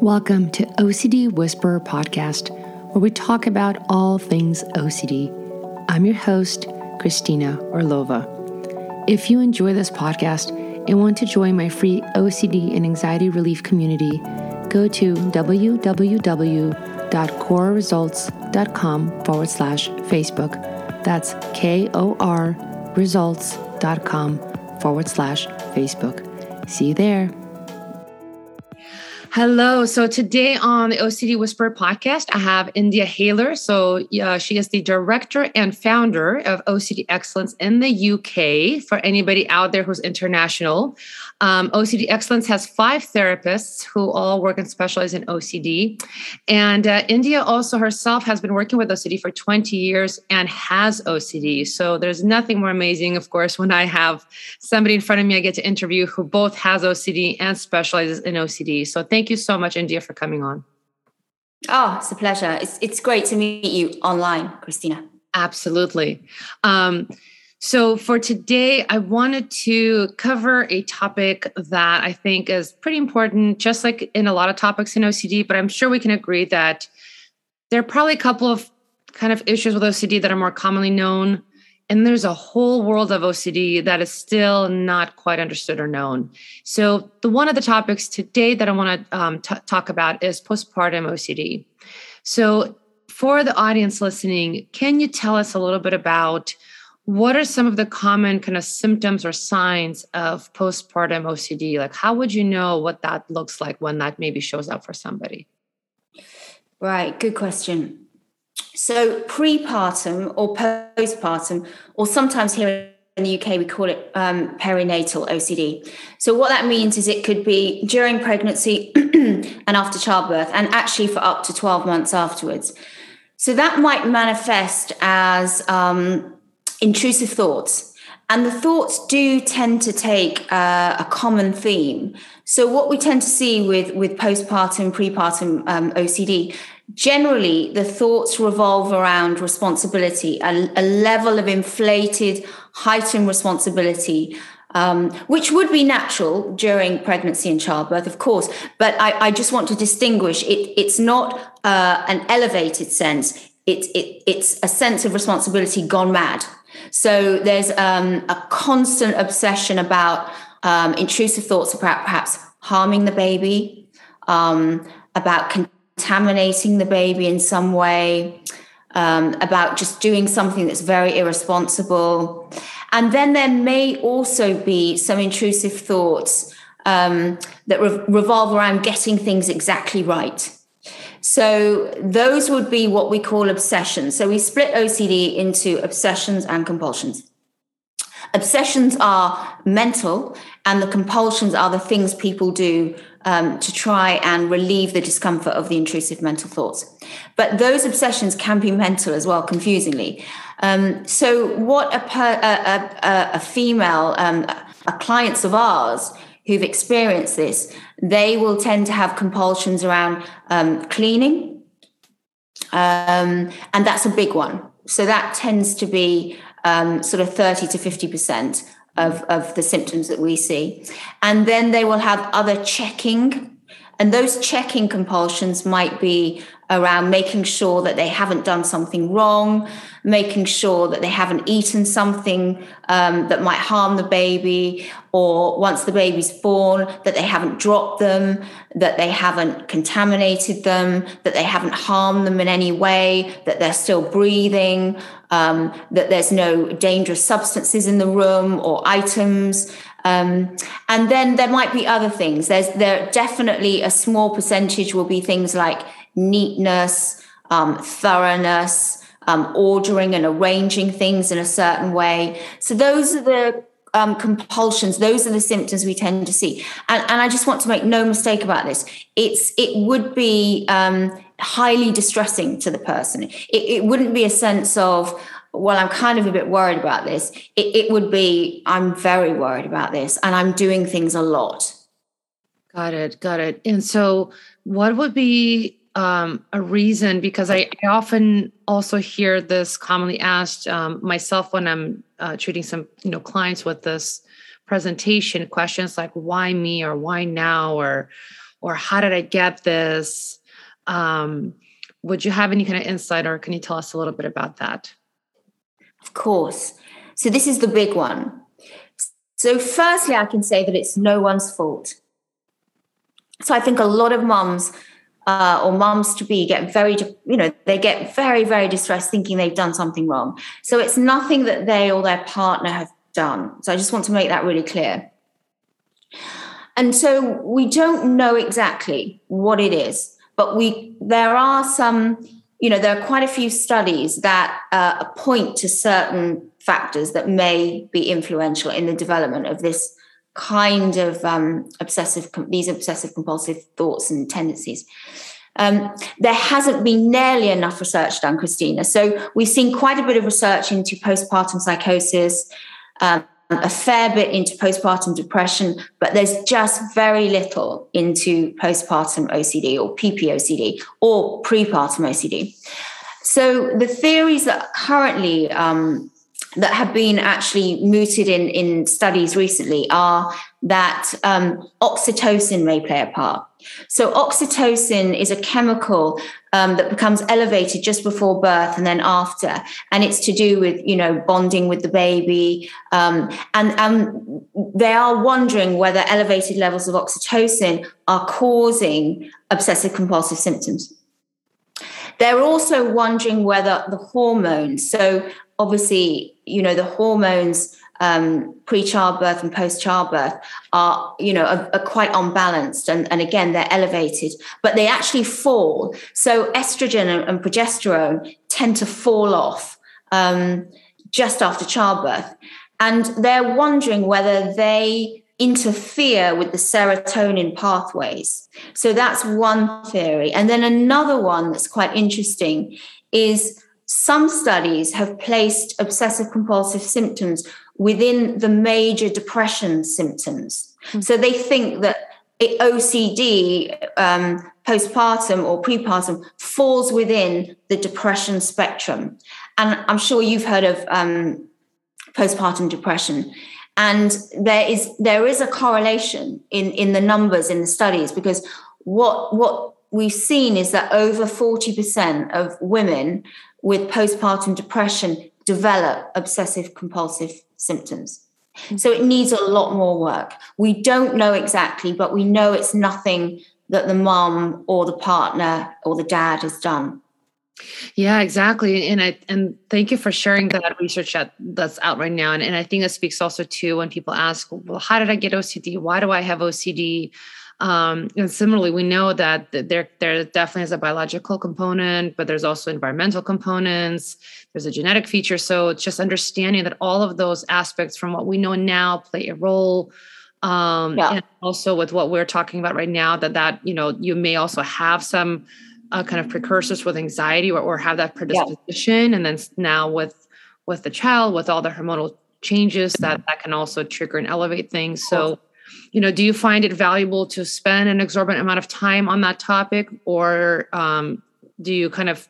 Welcome to OCD Whisperer Podcast, where we talk about all things OCD. I'm your host, Christina Orlova. If you enjoy this podcast and want to join my free OCD and anxiety relief community, go to www.korresults.com forward slash Facebook. That's K O R results.com forward slash Facebook. See you there. Hello. So today on the OCD Whisper podcast, I have India Haylor. So uh, she is the director and founder of OCD Excellence in the UK. For anybody out there who's international, um, OCD Excellence has five therapists who all work and specialize in OCD. And uh, India also herself has been working with OCD for 20 years and has OCD. So there's nothing more amazing, of course, when I have somebody in front of me I get to interview who both has OCD and specializes in OCD. So thank you so much, India, for coming on. Oh, it's a pleasure. It's, it's great to meet you online, Christina. Absolutely. Um, so, for today, I wanted to cover a topic that I think is pretty important, just like in a lot of topics in OCD, but I'm sure we can agree that there are probably a couple of kind of issues with OCD that are more commonly known. And there's a whole world of OCD that is still not quite understood or known. So, the one of the topics today that I want to um, t- talk about is postpartum OCD. So, for the audience listening, can you tell us a little bit about what are some of the common kind of symptoms or signs of postpartum OCD? Like, how would you know what that looks like when that maybe shows up for somebody? Right, good question. So, prepartum or postpartum, or sometimes here in the UK we call it um, perinatal OCD. So, what that means is it could be during pregnancy and after childbirth, and actually for up to 12 months afterwards. So, that might manifest as um, intrusive thoughts. And the thoughts do tend to take uh, a common theme. So, what we tend to see with, with postpartum, prepartum um, OCD, generally the thoughts revolve around responsibility, a, a level of inflated, heightened responsibility, um, which would be natural during pregnancy and childbirth, of course. But I, I just want to distinguish it, it's not uh, an elevated sense, it, it, it's a sense of responsibility gone mad. So there's um, a constant obsession about um, intrusive thoughts about perhaps harming the baby, um, about contaminating the baby in some way, um, about just doing something that's very irresponsible. And then there may also be some intrusive thoughts um, that re- revolve around getting things exactly right. So those would be what we call obsessions. So we split OCD into obsessions and compulsions. Obsessions are mental, and the compulsions are the things people do um, to try and relieve the discomfort of the intrusive mental thoughts. But those obsessions can be mental as well, confusingly. Um, so, what a, per, a, a, a female, um, a clients of ours who've experienced this, they will tend to have compulsions around um, cleaning. Um, and that's a big one. So that tends to be um, sort of 30 to 50% of, of the symptoms that we see. And then they will have other checking. And those checking compulsions might be around making sure that they haven't done something wrong, making sure that they haven't eaten something um, that might harm the baby, or once the baby's born, that they haven't dropped them, that they haven't contaminated them, that they haven't harmed them in any way, that they're still breathing, um, that there's no dangerous substances in the room or items. Um, and then there might be other things. There's there definitely a small percentage will be things like neatness, um, thoroughness, um, ordering and arranging things in a certain way. So those are the um, compulsions. Those are the symptoms we tend to see. And, and, I just want to make no mistake about this. It's it would be um, highly distressing to the person. It, it, wouldn't be a sense of well, I'm kind of a bit worried about this. It, it would be I'm very worried about this, and I'm doing things a lot. Got it. Got it. And so, what would be um, a reason because I, I, often also hear this commonly asked um, myself when I'm uh, treating some you know clients with this presentation questions like why me or why now or or how did I get this? Um, would you have any kind of insight or can you tell us a little bit about that? Of course. So, this is the big one. So, firstly, I can say that it's no one's fault. So, I think a lot of mums uh, or mums to be get very, you know, they get very, very distressed thinking they've done something wrong. So, it's nothing that they or their partner have done. So, I just want to make that really clear. And so, we don't know exactly what it is but we there are some you know there are quite a few studies that uh, point to certain factors that may be influential in the development of this kind of um, obsessive these obsessive compulsive thoughts and tendencies. Um, there hasn't been nearly enough research done christina. So we've seen quite a bit of research into postpartum psychosis um, a fair bit into postpartum depression, but there's just very little into postpartum OCD or PPOCD or prepartum OCD. So the theories that currently um, that have been actually mooted in, in studies recently are that um, oxytocin may play a part. So, oxytocin is a chemical um, that becomes elevated just before birth and then after, and it's to do with you know bonding with the baby. Um, and, and they are wondering whether elevated levels of oxytocin are causing obsessive compulsive symptoms. They're also wondering whether the hormones, so obviously, you know, the hormones um, pre-childbirth and post-childbirth are, you know, are, are, quite unbalanced, and, and again they're elevated, but they actually fall. So estrogen and, and progesterone tend to fall off um, just after childbirth, and they're wondering whether they interfere with the serotonin pathways. So that's one theory, and then another one that's quite interesting is some studies have placed obsessive compulsive symptoms within the major depression symptoms. Mm-hmm. So they think that OCD, um, postpartum or prepartum, falls within the depression spectrum. And I'm sure you've heard of um, postpartum depression. And there is there is a correlation in, in the numbers in the studies because what what we've seen is that over 40% of women with postpartum depression develop obsessive compulsive symptoms. Mm-hmm. So it needs a lot more work. We don't know exactly, but we know it's nothing that the mom or the partner or the dad has done. Yeah, exactly. And I and thank you for sharing that research that, that's out right now. And, and I think it speaks also to when people ask, well, how did I get OCD? Why do I have OCD? Um, and similarly, we know that there there definitely is a biological component, but there's also environmental components. There's a genetic feature. So it's just understanding that all of those aspects, from what we know now, play a role. Um, yeah. And also with what we're talking about right now, that that you know you may also have some uh, kind of precursors with anxiety or, or have that predisposition, yeah. and then now with with the child, with all the hormonal changes, that that can also trigger and elevate things. So you know do you find it valuable to spend an exorbitant amount of time on that topic? Or um, do you kind of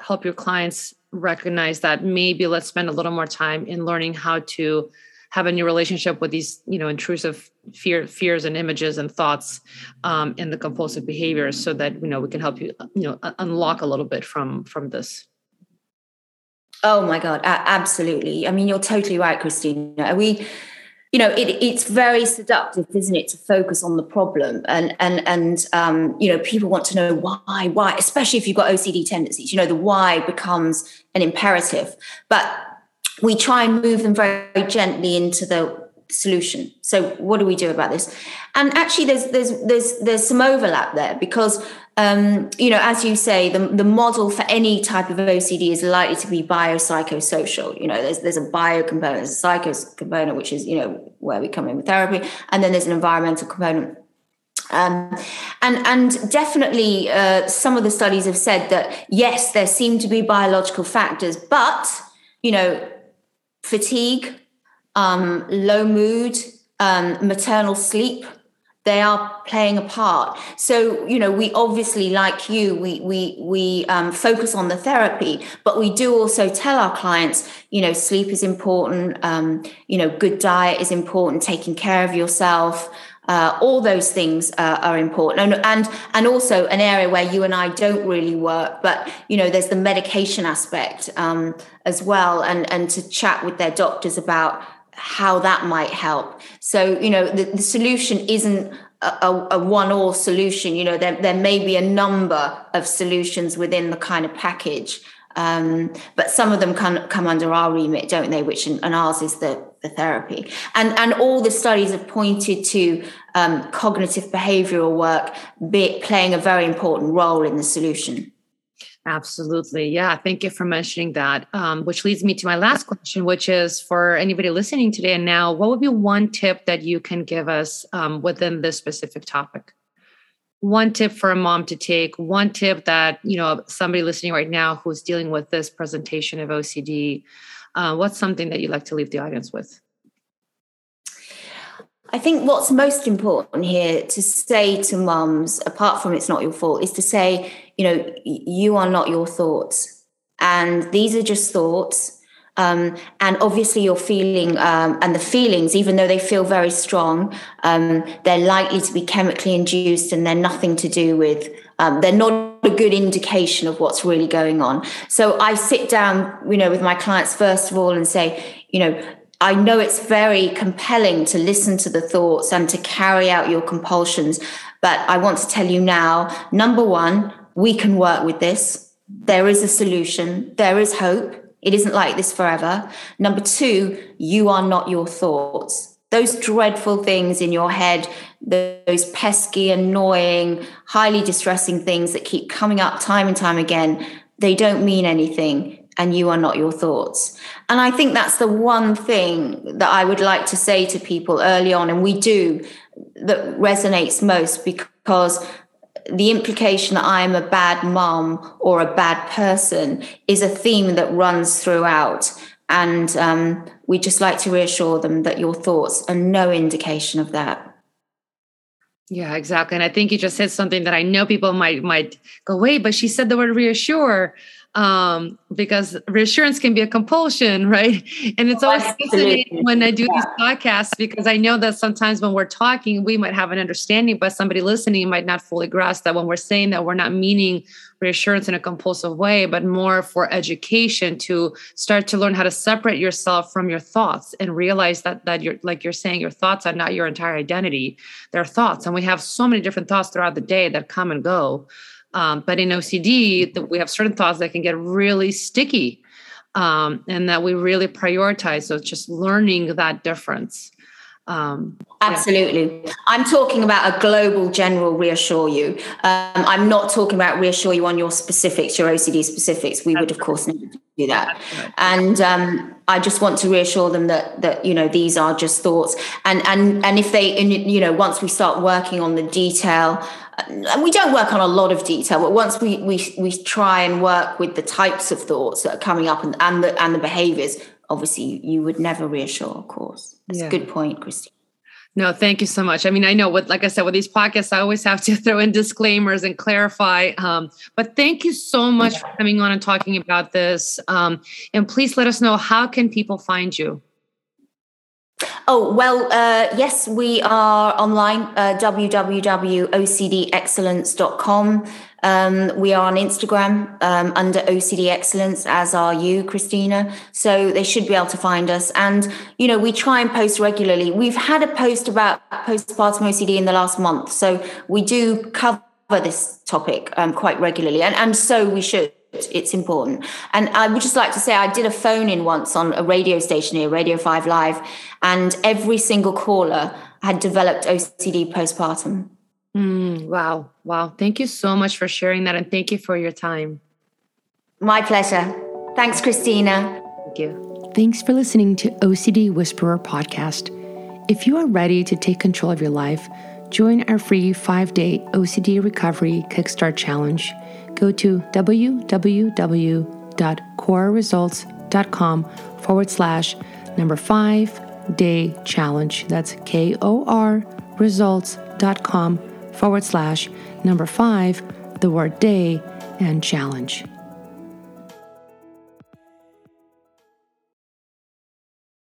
help your clients recognize that maybe let's spend a little more time in learning how to have a new relationship with these you know intrusive fear fears and images and thoughts um, and the compulsive behaviors so that you know we can help you you know unlock a little bit from from this? Oh my god absolutely. I mean you're totally right christina. We you know it, it's very seductive isn't it to focus on the problem? And and and um, you know people want to know why why especially if you've got ocd tendencies you know the why becomes an imperative. But we try and move them very gently into the solution so what do we do about this and actually there's there's there's there's some overlap there because um, you know, as you say, the, the model for any type of OCD is likely to be biopsychosocial. You know, there's there's a bio component, there's a psycho component, which is you know where we come in with therapy, and then there's an environmental component. Um, and and definitely, uh, some of the studies have said that yes, there seem to be biological factors, but you know, fatigue, um, low mood, um, maternal sleep they are playing a part so you know we obviously like you we we we um, focus on the therapy but we do also tell our clients you know sleep is important um, you know good diet is important taking care of yourself Uh, all those things uh, are important, and, and and also an area where you and I don't really work. But you know, there's the medication aspect um, as well, and and to chat with their doctors about how that might help. So you know, the, the solution isn't a, a one-all solution. You know, there there may be a number of solutions within the kind of package. Um, but some of them come, come under our remit, don't they? Which and ours is the, the therapy, and and all the studies have pointed to um, cognitive behavioural work be, playing a very important role in the solution. Absolutely. Yeah. Thank you for mentioning that. Um, which leads me to my last question, which is for anybody listening today and now, what would be one tip that you can give us um, within this specific topic? one tip for a mom to take one tip that you know somebody listening right now who's dealing with this presentation of ocd uh, what's something that you'd like to leave the audience with I think what's most important here to say to mums, apart from it's not your fault, is to say, you know, you are not your thoughts. And these are just thoughts. Um, and obviously, your feeling um, and the feelings, even though they feel very strong, um, they're likely to be chemically induced and they're nothing to do with, um, they're not a good indication of what's really going on. So I sit down, you know, with my clients first of all and say, you know, I know it's very compelling to listen to the thoughts and to carry out your compulsions, but I want to tell you now number one, we can work with this. There is a solution, there is hope it isn't like this forever. Number two, you are not your thoughts. Those dreadful things in your head, those pesky, annoying, highly distressing things that keep coming up time and time again, they don't mean anything and you are not your thoughts. And I think that's the one thing that I would like to say to people early on, and we do, that resonates most because the implication that I'm a bad mom or a bad person is a theme that runs throughout. And um, we just like to reassure them that your thoughts are no indication of that. Yeah, exactly. And I think you just said something that I know people might might go, wait, but she said the word reassure um, because reassurance can be a compulsion, right? And it's always fascinating when I do yeah. these podcasts because I know that sometimes when we're talking, we might have an understanding, but somebody listening might not fully grasp that when we're saying that we're not meaning reassurance in a compulsive way, but more for education to start to learn how to separate yourself from your thoughts and realize that that you're like you're saying, your thoughts are not your entire identity. They're thoughts. And we have so many different thoughts throughout the day that come and go. Um, but in OCD, the, we have certain thoughts that can get really sticky um, and that we really prioritize. So just learning that difference. Um, Absolutely. Yeah. I'm talking about a global general reassure you. Um, I'm not talking about reassure you on your specifics, your OCD specifics. We would, of course, never do that. And um, I just want to reassure them that that you know these are just thoughts. And and and if they, and, you know, once we start working on the detail, and we don't work on a lot of detail, but once we we we try and work with the types of thoughts that are coming up and and the and the behaviors, obviously you would never reassure, of course. That's yeah. a good point, Christine. No, thank you so much. I mean, I know what, like I said, with these podcasts, I always have to throw in disclaimers and clarify. Um, but thank you so much for coming on and talking about this. Um, and please let us know how can people find you. Oh, well, uh, yes, we are online, uh, www.ocdexcellence.com. Um, we are on Instagram um, under OCD Excellence, as are you, Christina. So they should be able to find us. And, you know, we try and post regularly. We've had a post about postpartum OCD in the last month. So we do cover this topic um, quite regularly. And, and so we should it's important. And I would just like to say I did a phone in once on a radio station here, Radio 5 Live, and every single caller had developed OCD postpartum. Mm, wow. Wow. Thank you so much for sharing that and thank you for your time. My pleasure. Thanks, Christina. Thank you. Thanks for listening to OCD Whisperer podcast. If you are ready to take control of your life, join our free five day OCD Recovery Kickstart Challenge go to www.korresults.com forward slash number five day challenge. That's K O R results.com forward slash number five, the word day and challenge.